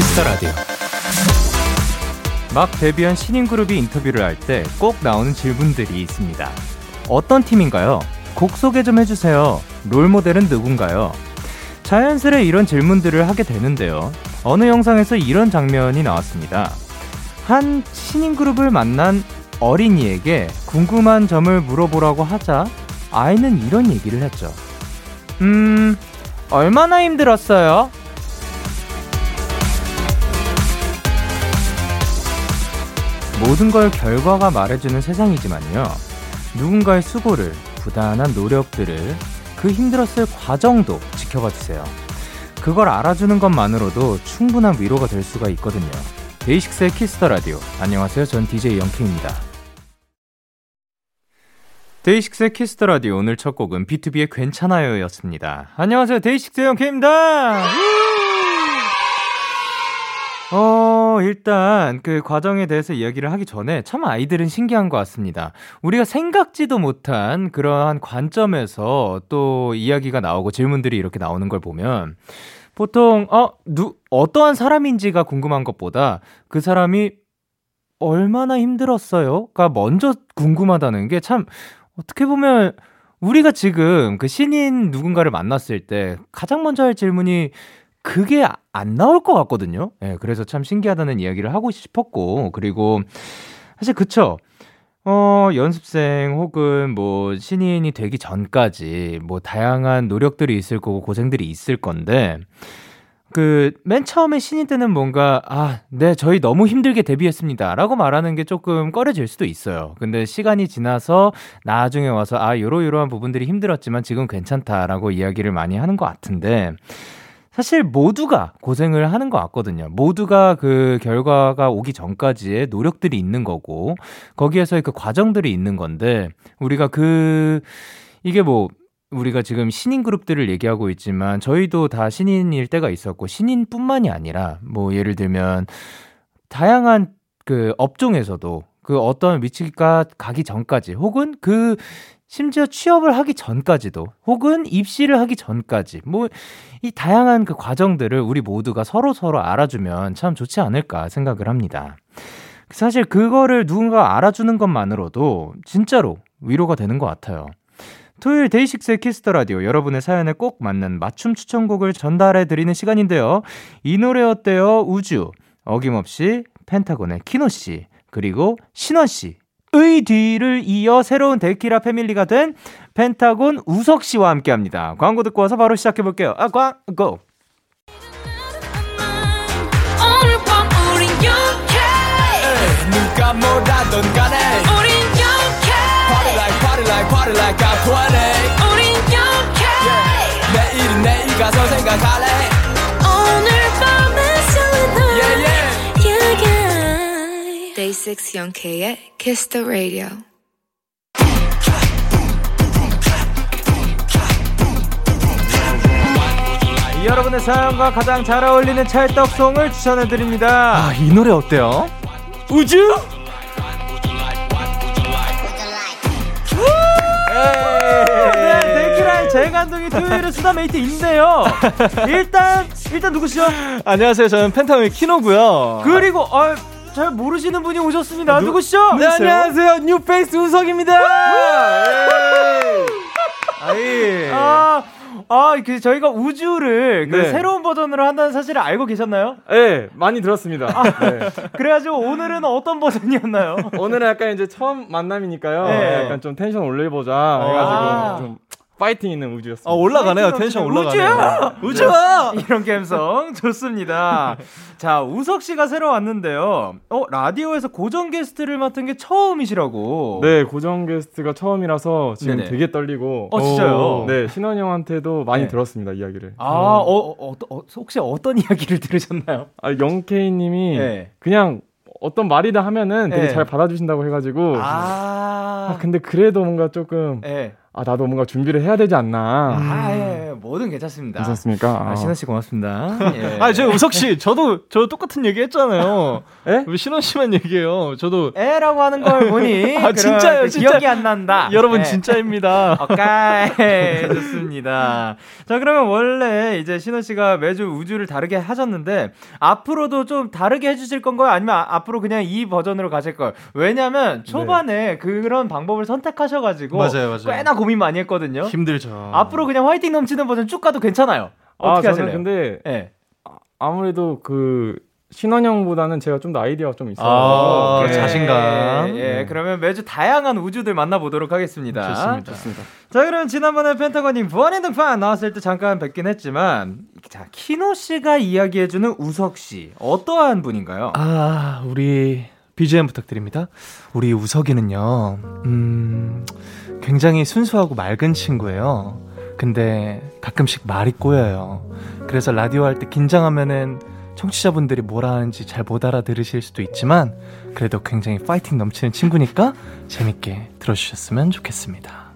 Kiss the Radio. 막 데뷔한 신인 그룹이 인터뷰를 할 때 꼭 나오는 질문들이 있습니다. 어떤 팀인가요? 곡 소개 좀 해주세요. 롤 모델은 누군가요? 자연스레 이런 질문들을 하게 되는데요. 어느 영상에서 이런 장면이 나왔습니다. 한 신인 그룹을 만난 어린이에게 궁금한 점을 물어보라고 하자 아이는 이런 얘기를 했죠. 음, 얼마나 힘들었어요? 모든 걸 결과가 말해주는 세상이지만요. 누군가의 수고를, 부단한 노력들을, 그 힘들었을 과정도 지켜봐 주세요. 그걸 알아주는 것만으로도 충분한 위로가 될 수가 있거든요. 데이식스의 Kiss the Radio. 안녕하세요. 전 DJ 영케이입니다. 데이식스의 Kiss the Radio 오늘 첫 곡은 B2B의 괜찮아요였습니다. 안녕하세요. 데이식스의 영케이입니다. 어, 일단 그 과정에 대해서 이야기를 하기 전에 참 아이들은 신기한 것 같습니다. 우리가 생각지도 못한 그러한 관점에서 또 이야기가 나오고 질문들이 이렇게 나오는 걸 보면 보통 어, 누 어떠한 사람인지가 궁금한 것보다 그 사람이 얼마나 힘들었어요?가 먼저 궁금하다는 게 참 어떻게 보면 우리가 지금 그 신인 누군가를 만났을 때 가장 먼저 할 질문이 그게 안 나올 것 같거든요. 예, 네, 그래서 참 신기하다는 이야기를 하고 싶었고, 그리고 사실 그쵸. 어, 연습생 혹은 뭐 신인이 되기 전까지 뭐 다양한 노력들이 있을 거고 고생들이 있을 건데, 그, 맨 처음에 신인 때는 뭔가, 아, 네, 저희 너무 힘들게 데뷔했습니다. 라고 말하는 게 조금 꺼려질 수도 있어요. 근데 시간이 지나서 나중에 와서, 아, 요러요러한 부분들이 힘들었지만 지금 괜찮다라고 이야기를 많이 하는 것 같은데, 사실 모두가 고생을 하는 것 같거든요. 모두가 그 결과가 오기 전까지의 노력들이 있는 거고, 거기에서의 그 과정들이 있는 건데, 우리가 그, 이게 뭐, 우리가 지금 신인 그룹들을 얘기하고 있지만 저희도 다 신인일 때가 있었고 신인뿐만이 아니라 뭐 예를 들면 다양한 그 업종에서도 그 어떤 위치가 가기 전까지 혹은 그 심지어 취업을 하기 전까지도 혹은 입시를 하기 전까지 뭐 이 다양한 그 과정들을 우리 모두가 서로 서로 알아주면 참 좋지 않을까 생각을 합니다. 사실 그거를 누군가 알아주는 것만으로도 진짜로 위로가 되는 것 같아요. 토요일 DAY6의 Kiss the Radio 여러분의 사연에 꼭 맞는 맞춤 추천곡을 전달해 드리는 시간인데요. 이 노래 어때요? 우주 어김없이 펜타곤의 키노 씨 그리고 신원 씨. 의 뒤를 이어 새로운 데키라 패밀리가 된 펜타곤 우석 씨와 함께 합니다. 광고 듣고 와서 바로 시작해 볼게요. 아, 광고! 누가 뭐라던 간에 우린 영케 Party like party like party like I'm 20 우린 영케 yeah. 내일은 내일 가서 생각할래 6 영케의 Kiss the Radio 여러분의 사연과 가장 잘 어울리는 찰떡송을 추천해드립니다. 아, 이 노래 어때요? 우주? 네, 데키라의 재간둥이 토요일의 수다mate인데요. 일단, 일단 누구시죠? 안녕하세요. 저는 펜타곤의 키노고요. 그리고, 어, 잘 모르시는 분이 오셨습니다. 누, 누구시죠? 네, 안녕하세요. 뉴페이스 우석입니다. 아이. 아, 아, 그 저희가 우주를 그 네. 새로운 버전으로 한다는 사실을 알고 계셨나요? 네, 많이 들었습니다. 아, 네. 그래가지고 오늘은 어떤 버전이었나요? 오늘은 약간 이제 처음 만남이니까요. 네. 약간 좀 텐션 올려보자 해가지고 아. 좀 파이팅 있는 우주였어요. 아, 올라가네요. 텐션 올라가네요. 우주야! 우주야! 이런 감성 좋습니다. 자, 우석 씨가 새로 왔는데요. 어, 라디오에서 고정 게스트를 맡은 게 처음이시라고. 네, 고정 게스트가 처음이라서 지금 네네. 되게 떨리고. 어, 진짜요? 네, 신원 형한테도 많이 네. 들었습니다, 이야기를. 아, 어, 어, 어, 혹시 어떤 이야기를 들으셨나요? 아, Young K 님이 네. 그냥 어떤 말이다 하면은 되게 네. 잘 받아주신다고 해가지고. 아. 아 근데 그래도 뭔가 조금. 네. 아 나도 뭔가 준비를 해야 되지 않나. 아, 예. 뭐든 괜찮습니다. 괜찮습니까? 아, 신원 씨 고맙습니다. 예. 아, 저 우석 씨, 저도 저 똑같은 얘기 했잖아요. 에? 왜 신원 씨만 얘기해요? 저도 에라고 하는 걸 보니 아, 진짜요, 그 진짜. 기억이 안 난다. 여러분 네. 진짜입니다. 오케이. 좋습니다. 자, 그러면 원래 이제 신원 씨가 매주 우주를 다르게 하셨는데 앞으로도 좀 다르게 해 주실 건가요? 아니면 아, 앞으로 그냥 이 버전으로 가실 거예요? 왜냐면 초반에 네. 그런 방법을 선택하셔 가지고 맞아요, 맞아요. 꽤나 고민 많이 했거든요. 힘들죠. 앞으로 그냥 화이팅 넘치는 버전 쭉 가도 괜찮아요. 어떻게 아, 하실래요? 근데 네. 아무래도 그 신원형보다는 제가 좀 더 아이디어가 좀 있어요. 아, 네. 자신감. 예, 네. 그러면 매주 다양한 우주들 만나보도록 하겠습니다. 좋습니다. 좋습니다. 자, 그럼 지난번에 펜타곤님 부활의 등판 나왔을 때 잠깐 뵙긴 했지만, 자, 키노 씨가 이야기해주는 우석 씨, 어떠한 분인가요? 아, 우리 BGM 부탁드립니다. 우리 우석이는요, 음, 굉장히 순수하고 맑은 친구예요. 근데 가끔씩 말이 꼬여요. 그래서 라디오 할 때 긴장하면은 청취자분들이 뭐라 하는지 잘 못 알아들으실 수도 있지만 그래도 굉장히 파이팅 넘치는 친구니까 재밌게 들어주셨으면 좋겠습니다.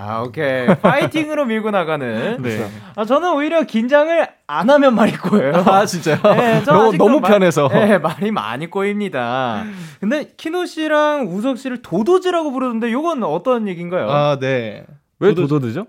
아, 오케이. 파이팅으로 밀고 나가는. 네. 아, 저는 오히려 긴장을 안 하면 말이 꼬여요. 아, 진짜요? 네, 너무, 너무 말, 편해서. 네, 말이 많이 꼬입니다. 근데 키노 씨랑 우석 씨를 도도지라고 부르던데 이건 어떤 얘기인가요? 아, 네. 왜 도도지죠?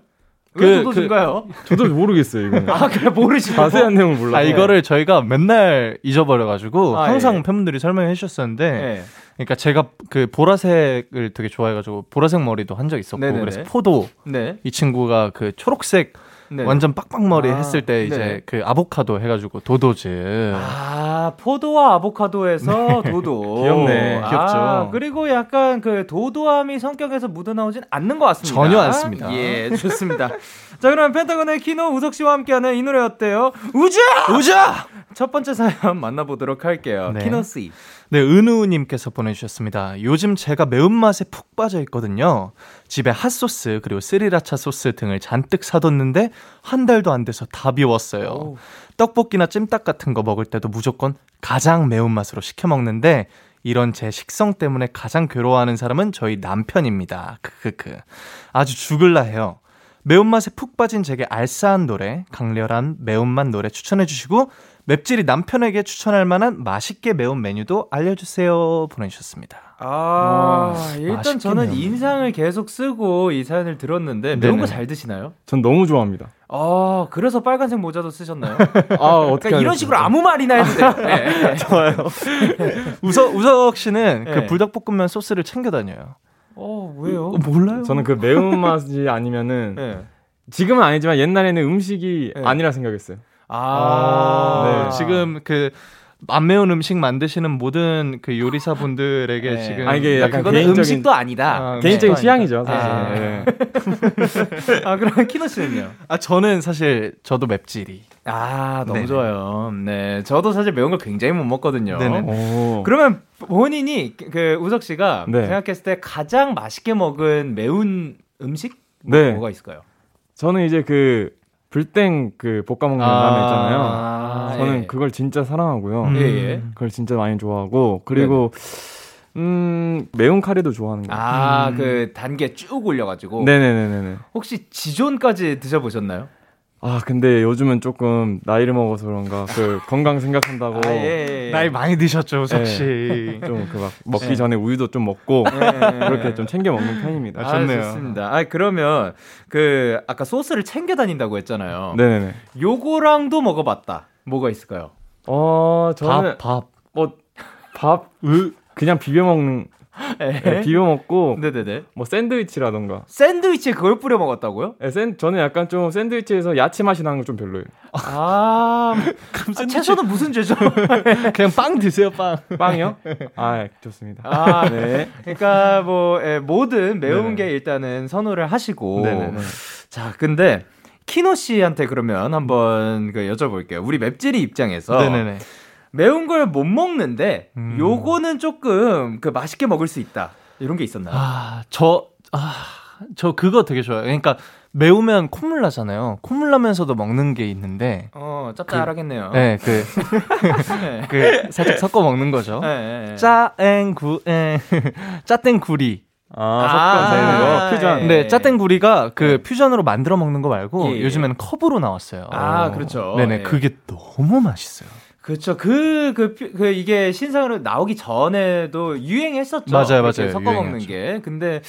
왜 도도인가요? 그, 저도 모르겠어요, 이거 아, 그래, 모르시고. 자세한 내용을 몰라요. 아, 이거를 저희가 맨날 잊어버려가지고 아, 항상 예. 팬분들이 설명해 주셨었는데, 예. 그러니까 제가 그 보라색을 되게 좋아해가지고 보라색 머리도 한 적 있었고, 네네네. 그래서 포도. 네. 이 친구가 그 초록색 네. 완전 빡빡머리 아, 했을 때 이제 네. 그 아보카도 해가지고 도도즈. 아 포도와 아보카도에서 도도. 귀엽네. 아, 귀엽죠. 그리고 약간 그 도도함이 성격에서 묻어나오진 않는 것 같습니다. 전혀 않습니다. 예, 좋습니다. 자 그럼 펜타곤의 키노 우석 씨와 함께하는 이 노래 어때요? 우자! 우자! 첫 번째 사연 만나보도록 할게요. 네. 키노 씨. 네, 은우님께서 보내주셨습니다. 요즘 제가 매운맛에 푹 빠져 있거든요. 집에 핫소스, 그리고 스리라차 소스 등을 잔뜩 사뒀는데, 한 달도 안 돼서 다 비웠어요. 오. 떡볶이나 찜닭 같은 거 먹을 때도 무조건 가장 매운맛으로 시켜 먹는데, 이런 제 식성 때문에 가장 괴로워하는 사람은 저희 남편입니다. 크크크. 아주 죽을라 해요. 매운맛에 푹 빠진 제게 알싸한 노래, 강렬한 매운맛 노래 추천해 주시고 맵찔이 남편에게 추천할 만한 맛있게 매운 메뉴도 알려주세요 보내주셨습니다. 아, 어, 일단 저는 매운. 인상을 계속 쓰고 이 사연을 들었는데 매운 거 잘 드시나요? 전 너무 좋아합니다. 아, 그래서 빨간색 모자도 쓰셨나요? 아, 어떻게 그러니까 이런 식으로 아무 말이나 해도 돼요. 네. 좋아요. 우석 우석 씨는 그 네. 그 불닭볶음면 소스를 챙겨 다녀요. 어, 왜요? 어, 몰라요. 저는 그 매운 맛이 아니면은 네. 지금은 아니지만 옛날에는 음식이 네. 아니라 생각했어요. 아, 네. 지금 그 안 매운 음식 만드시는 모든 그 요리사 분들에게 네. 지금 아 이게 약간 개인적인 음식도 아니다. 아, 개인적인 네. 취향이죠, 사실. 아, 네. 아 그럼 키노 씨는요? 아 저는 사실 저도 맵찔이. 아 너무 네네. 좋아요. 네, 저도 사실 매운 걸 굉장히 못 먹거든요. 그러면 본인이 그 우석 씨가 네. 생각했을 때 가장 맛있게 먹은 매운 음식 네. 뭐가 있을까요? 저는 이제 그 불땡 그 볶아 먹는 아~ 라면 있잖아요. 아~ 저는 예. 그걸 진짜 사랑하고요. 음. 예, 예. 그걸 진짜 많이 좋아하고 그리고 음 매운 카레도 좋아하는 거. 아, 음. 그 단계 쭉 올려가지고. 네네네네. 혹시 지존까지 드셔보셨나요? 아 근데 요즘은 조금 나이를 먹어서 그런가 그 건강 생각한다고 아, 예, 예. 나이 많이 드셨죠 석 씨 예. 좀그 막 먹기 예. 전에 우유도 좀 먹고 그렇게 좀 챙겨 먹는 편입니다. 아, 좋네요. 좋습니다. 아 그러면 그 아까 소스를 챙겨 다닌다고 했잖아요. 네네. 요거랑도 먹어봤다. 뭐가 있을까요? 어 저는 밥, 밥. 뭐밥 그냥 비벼 먹는 네, 비벼 먹고 네네네. 뭐 샌드위치라던가 샌드위치에 그걸 뿌려 먹었다고요? 네, 샌 저는 약간 좀 샌드위치에서 야채 맛이 나는 거좀 별로예요. 아, 아 채소는 무슨 죄죠? 그냥 빵 드세요, 빵. 빵이요? 아, 좋습니다. 아, 네. 그러니까 뭐 예, 모든 매운 네네. 게 일단은 선호를 하시고 네네네. 자, 근데 키노 씨한테 그러면 한번 그 여쭤볼게요. 우리 맵찔이 입장에서 네네네. 매운 걸 못 먹는데 음. 요거는 조금 그 맛있게 먹을 수 있다. 이런 게 있었나요? 아, 저 아, 저 그거 되게 좋아요. 그러니까 매우면 콧물 나잖아요. 콧물 나면서도 먹는 게 있는데 어, 짭짤하겠네요. 그, 네, 그, 네. 그 살짝 섞어 먹는 거죠. 네, 네, 짜앵구 에 짜땡구리 아, 섞어 되는 거 퓨전. 예. 네, 짜땡구리가 그 네. 퓨전으로 만들어 먹는 거 말고 예, 예. 요즘에는 컵으로 나왔어요. 아, 그렇죠. 네네, 예. 그게 너무 맛있어요. 그렇죠. 그, 그, 그, 이게 신상으로 나오기 전에도 유행했었죠. 맞아요, 맞아요. 섞어 먹는 게. 근데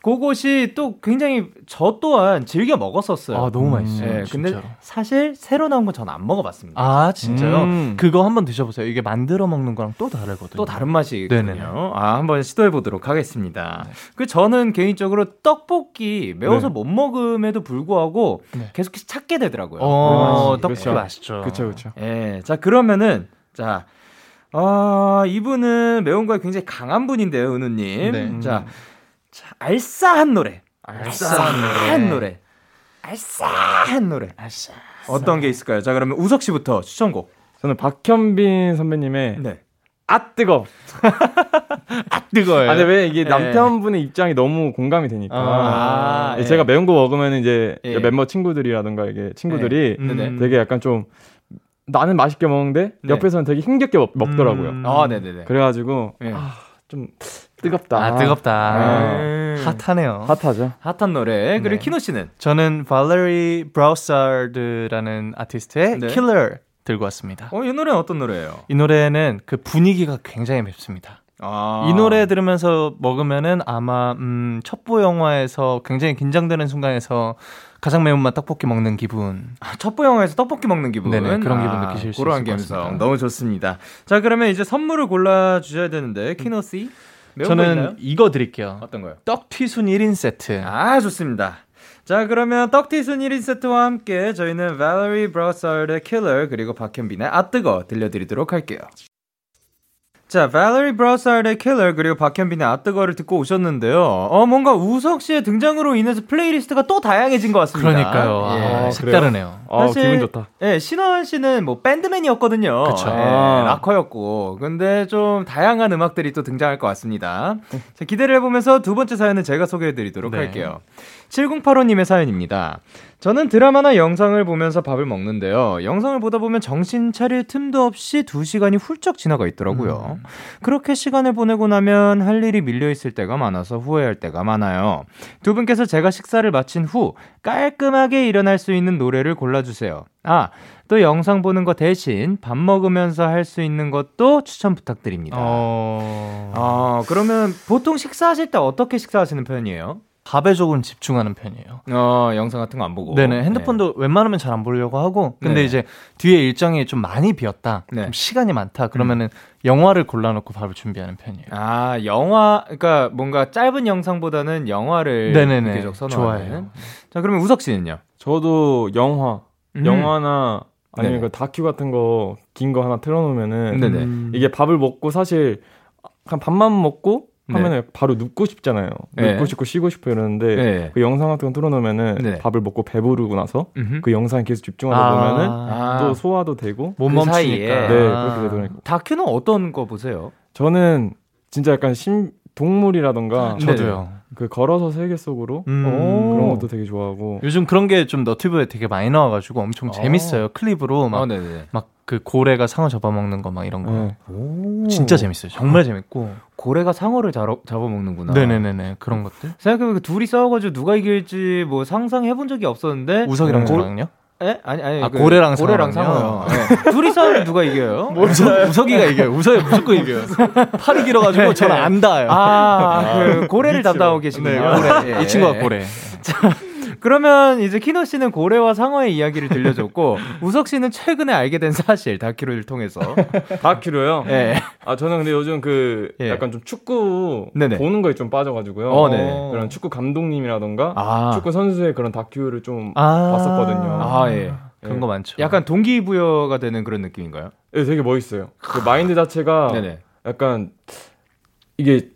그것이 또 굉장히 저 또한 즐겨 먹었었어요. 아, 너무 맛있어요. 네, 근데 사실 새로 나온 건 전 안 먹어봤습니다. 아, 진짜요? 음. 그거 한번 드셔보세요. 이게 만들어 먹는 거랑 또 다르거든요. 또 다른 맛이거든요. 아, 한번 시도해 보도록 하겠습니다. 네. 그 저는 개인적으로 떡볶이 매워서 네. 못 먹음에도 불구하고 네. 계속해서 찾게 되더라고요. 어, 그 떡볶이 그렇죠. 맛있죠. 그렇죠, 그렇죠. 예. 자, 그러면은 자, 아, 이분은 매운 거에 굉장히 강한 분인데요, 은우님. 네. 자, 자, 알싸한 노래. 알싸한, 알싸한 노래. 알싸한 노래. 알싸. 어떤 게 있을까요? 자, 그러면 우석 씨부터 추천곡. 저는 박현빈 선배님의 네. 아 뜨거. 아 뜨거요. 아니 왜 이게 네. 남편분의 입장이 너무 공감이 되니까. 아, 아, 제가 예. 매운 거 먹으면 이제 예. 멤버 친구들이라든가 이게 친구들이 예. 음. 되게 약간 좀 나는 맛있게 먹는데 네. 옆에서는 되게 힘겹게 먹, 더라고요 음. 아, 네네네. 그래가지고 예. 아, 좀 뜨겁다. 아, 뜨겁다. 음. 핫하네요. 핫하죠. 핫한 노래. 그리고 네. 키노 씨는? 저는 발레리 브라우사드라는 아티스트의 네. Killer 들고 왔습니다. 어, 이 노래는 어떤 노래예요? 이 노래는 그 분위기가 굉장히 맵습니다. 아. 이 노래 들으면서 먹으면은 아마 음, 첩보 영화에서 굉장히 긴장되는 순간에서 가장 매운맛 떡볶이 먹는 기분. 아, 첩보 영화에서 떡볶이 먹는 기분. 네네, 그런 기분 아, 느끼실 수 있을 것 같습니다. 너무 좋습니다. 자, 그러면 이제 선물을 골라 주셔야 되는데 키노 씨. 저는 이거 드릴게요. 어떤 거요? 떡튀순 1인 세트. 아, 좋습니다. 자, 그러면 떡튀순 1인 세트와 함께 저희는 Valerie Broussard의 Killer 그리고 박현빈의 아 뜨거 들려드리도록 할게요. 자, Valerie Broussard의 Killer 그리고 박현빈의 아뜨거를 듣고 오셨는데요. 어, 뭔가 우석 씨의 등장으로 인해서 플레이리스트가 또 다양해진 것 같습니다. 그러니까요. 예. 아, 색다르네요. 아, 사실, 기분 좋다. 예, 신원 씨는 뭐 밴드맨이었거든요. 그쵸. 예, 아. 락커였고. 근데 좀 다양한 음악들이 또 등장할 것 같습니다. 자, 기대를 해보면서 두 번째 사연은 제가 소개해드리도록 네. 할게요. 7085님의 사연입니다. 저는 드라마나 영상을 보면서 밥을 먹는데요. 영상을 보다 보면 정신 차릴 틈도 없이 2시간이 훌쩍 지나가 있더라고요. 음. 그렇게 시간을 보내고 나면 할 일이 밀려 있을 때가 많아서 후회할 때가 많아요. 두 분께서 제가 식사를 마친 후 깔끔하게 일어날 수 있는 노래를 골라주세요. 아, 또 영상 보는 거 대신 밥 먹으면서 할 수 있는 것도 추천 부탁드립니다. 어... 아, 그러면 보통 식사하실 때 어떻게 식사하시는 편이에요? 밥에 조금 집중하는 편이에요. 어, 영상 같은 거 안 보고. 네네. 핸드폰도 네. 웬만하면 잘 안 보려고 하고. 근데 네. 이제 뒤에 일정이 좀 많이 비었다. 네. 좀 시간이 많다. 그러면은 음. 영화를 골라놓고 밥을 준비하는 편이에요. 아, 영화, 그러니까 뭔가 짧은 영상보다는 영화를 네네네. 계속 선호하는. 좋아해요. 자, 그러면 우석 씨는요? 저도 영화, 음. 영화나 아니면 그 다큐 같은 거 긴 거 하나 틀어놓으면은 네네. 이게 밥을 먹고 사실 한 밥만 먹고 하면은 네. 바로 눕고 싶잖아요. 네. 눕고 싶고 쉬고 싶고 이러는데 네. 그 영상 같은 거 틀어놓으면은 네. 밥을 먹고 배부르고 나서 음흠. 그 영상에 계속 집중하다 아~ 보면은 아~ 또 소화도 되고 못 그 멈추니까. 네, 그렇게 되더라고요. 다큐는 어떤 거 보세요? 저는 진짜 약간 심 동물이라던가 아, 저도요. 그 걸어서 세계 속으로 음. 그런 것도 되게 좋아하고 요즘 그런 게 좀 너튜브에 되게 많이 나와가지고 엄청 어. 재밌어요. 클립으로 막 막 그 고래가 상어 잡아먹는 거 막 이런 거 네. 진짜 재밌어요. 정말 재밌고 고래가 상어를 잡아, 잡아먹는구나. 네네네네 그런 것들. 생각해보면 그 둘이 싸워가지고 누가 이길지 뭐 상상해본 적이 없었는데 우석이랑 저랑요? 에? 아니 아니 아, 그 고래랑 고래랑 상어요. 네. 둘이 싸우면 누가 이겨요? 우석, 우석이가 이겨요. 우석이 무조건 이겨요. 팔이 길어가지고 네. 저는 안 닿아요. 아, 그 고래를 담당하고 계시군요. 네, 고래. 예. 이 친구가 고래. 자, 그러면 이제 키노 씨는 고래와 상어의 이야기를 들려줬고 우석 씨는 최근에 알게 된 사실 다큐를 통해서 다큐로요? 네. 아 저는 근데 요즘 그 예. 약간 좀 축구 네네. 보는 거에 좀 빠져가지고요. 어, 네. 그런 축구 감독님이라던가 아. 축구 선수의 그런 다큐를 좀 아. 봤었거든요. 아 예. 그런 예. 거 많죠. 약간 동기부여가 되는 그런 느낌인가요? 네, 되게 멋있어요. 그 마인드 자체가 약간 이게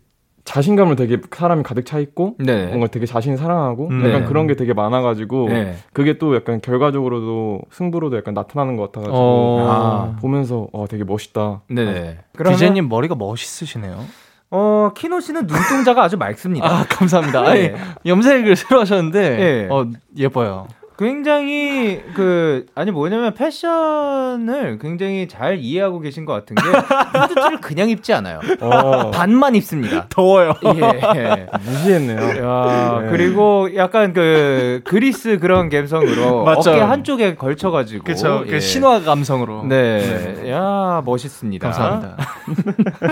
자신감을 되게 사람이 가득 차 있고 네. 뭔가 되게 자신을 사랑하고 네. 약간 그런 게 되게 많아가지고 네. 그게 또 약간 결과적으로도 승부로도 약간 나타나는 것 같아가지고 어... 아. 보면서 어 되게 멋있다. 네. 그러면... 디제님 머리가 멋있으시네요. 어 키노 씨는 눈동자가 아주 맑습니다. 아 감사합니다. 아니, 염색을 새로 하셨는데 네. 어 예뻐요. 굉장히 그 아니 뭐냐면 패션을 굉장히 잘 이해하고 계신 것 같은 게 후드티를 그냥 입지 않아요. 어. 반만 입습니다. 더워요. 예. 무시했네요. 야, 네. 그리고 약간 그 그리스 그런 감성으로. 어깨 한쪽에 걸쳐가지고. 예. 그 신화 감성으로. 네. 네. 야 멋있습니다. 감사합니다.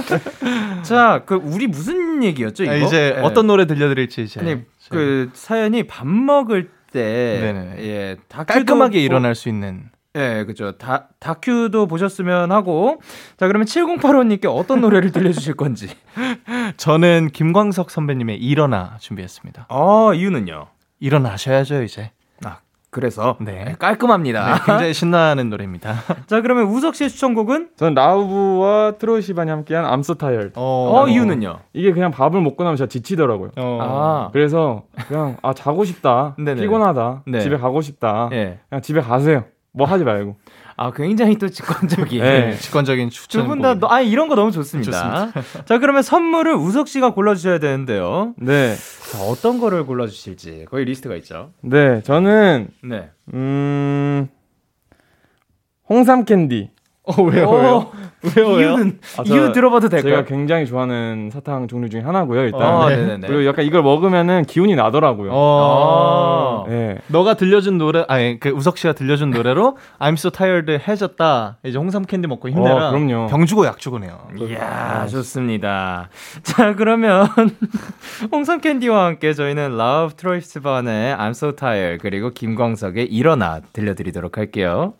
자, 그 우리 무슨 얘기였죠 이거? 아, 이제 네. 어떤 노래 들려드릴지 이제. 아니, 그 사연이 밥 먹을 때 네네. 예, 깔끔하게 보... 일어날 수 있는 예, 그죠. 다, 다큐도 보셨으면 하고. 자, 그러면 7085님께 어떤 노래를 들려주실 건지. 저는 김광석 선배님의 일어나 준비했습니다. 어, 이유는요? 일어나셔야죠, 이제. 그래서 네. 깔끔합니다. 네, 굉장히 신나는 노래입니다. 자, 그러면 우석 씨의 추천곡은? 저는 라우브와 트로시반이 함께한 I'm So Tired. 어, 어, 이유는요? 이게 그냥 밥을 먹고 나면 진짜 지치더라고요. 어. 아. 그래서 그냥 아 자고 싶다, 피곤하다, 네. 집에 가고 싶다. 네. 그냥 집에 가세요. 뭐 하지 말고. 아, 굉장히 또 직관적인. 네, 직관적인 추천. 두분 다, 아, 이런 거 너무 좋습니다. 좋습니다. 자, 그러면 선물을 우석 씨가 골라 주셔야 되는데요. 네. 자, 어떤 거를 골라 주실지. 거기 리스트가 있죠. 네, 저는. 네. 음, 홍삼 캔디. 어, 왜요? 어, 왜요? 왜요? 이유는 아, 이유 들어봐도 될까요? 제가 굉장히 좋아하는 사탕 종류 중에 하나고요. 일단 아, 네. 그리고 약간 이걸 먹으면은 기운이 나더라고요. 어. 아, 네. 너가 들려준 노래, 아니 그 우석 씨가 들려준 노래로 I'm so tired 해졌다. 이제 홍삼 캔디 먹고 힘내라. 어, 그럼요. 병 주고 약 주고네요. 이야 좋습니다. 자 그러면 홍삼 캔디와 함께 저희는 Lauv, Troye Sivan의 I'm so tired 그리고 김광석의 일어나 들려드리도록 할게요.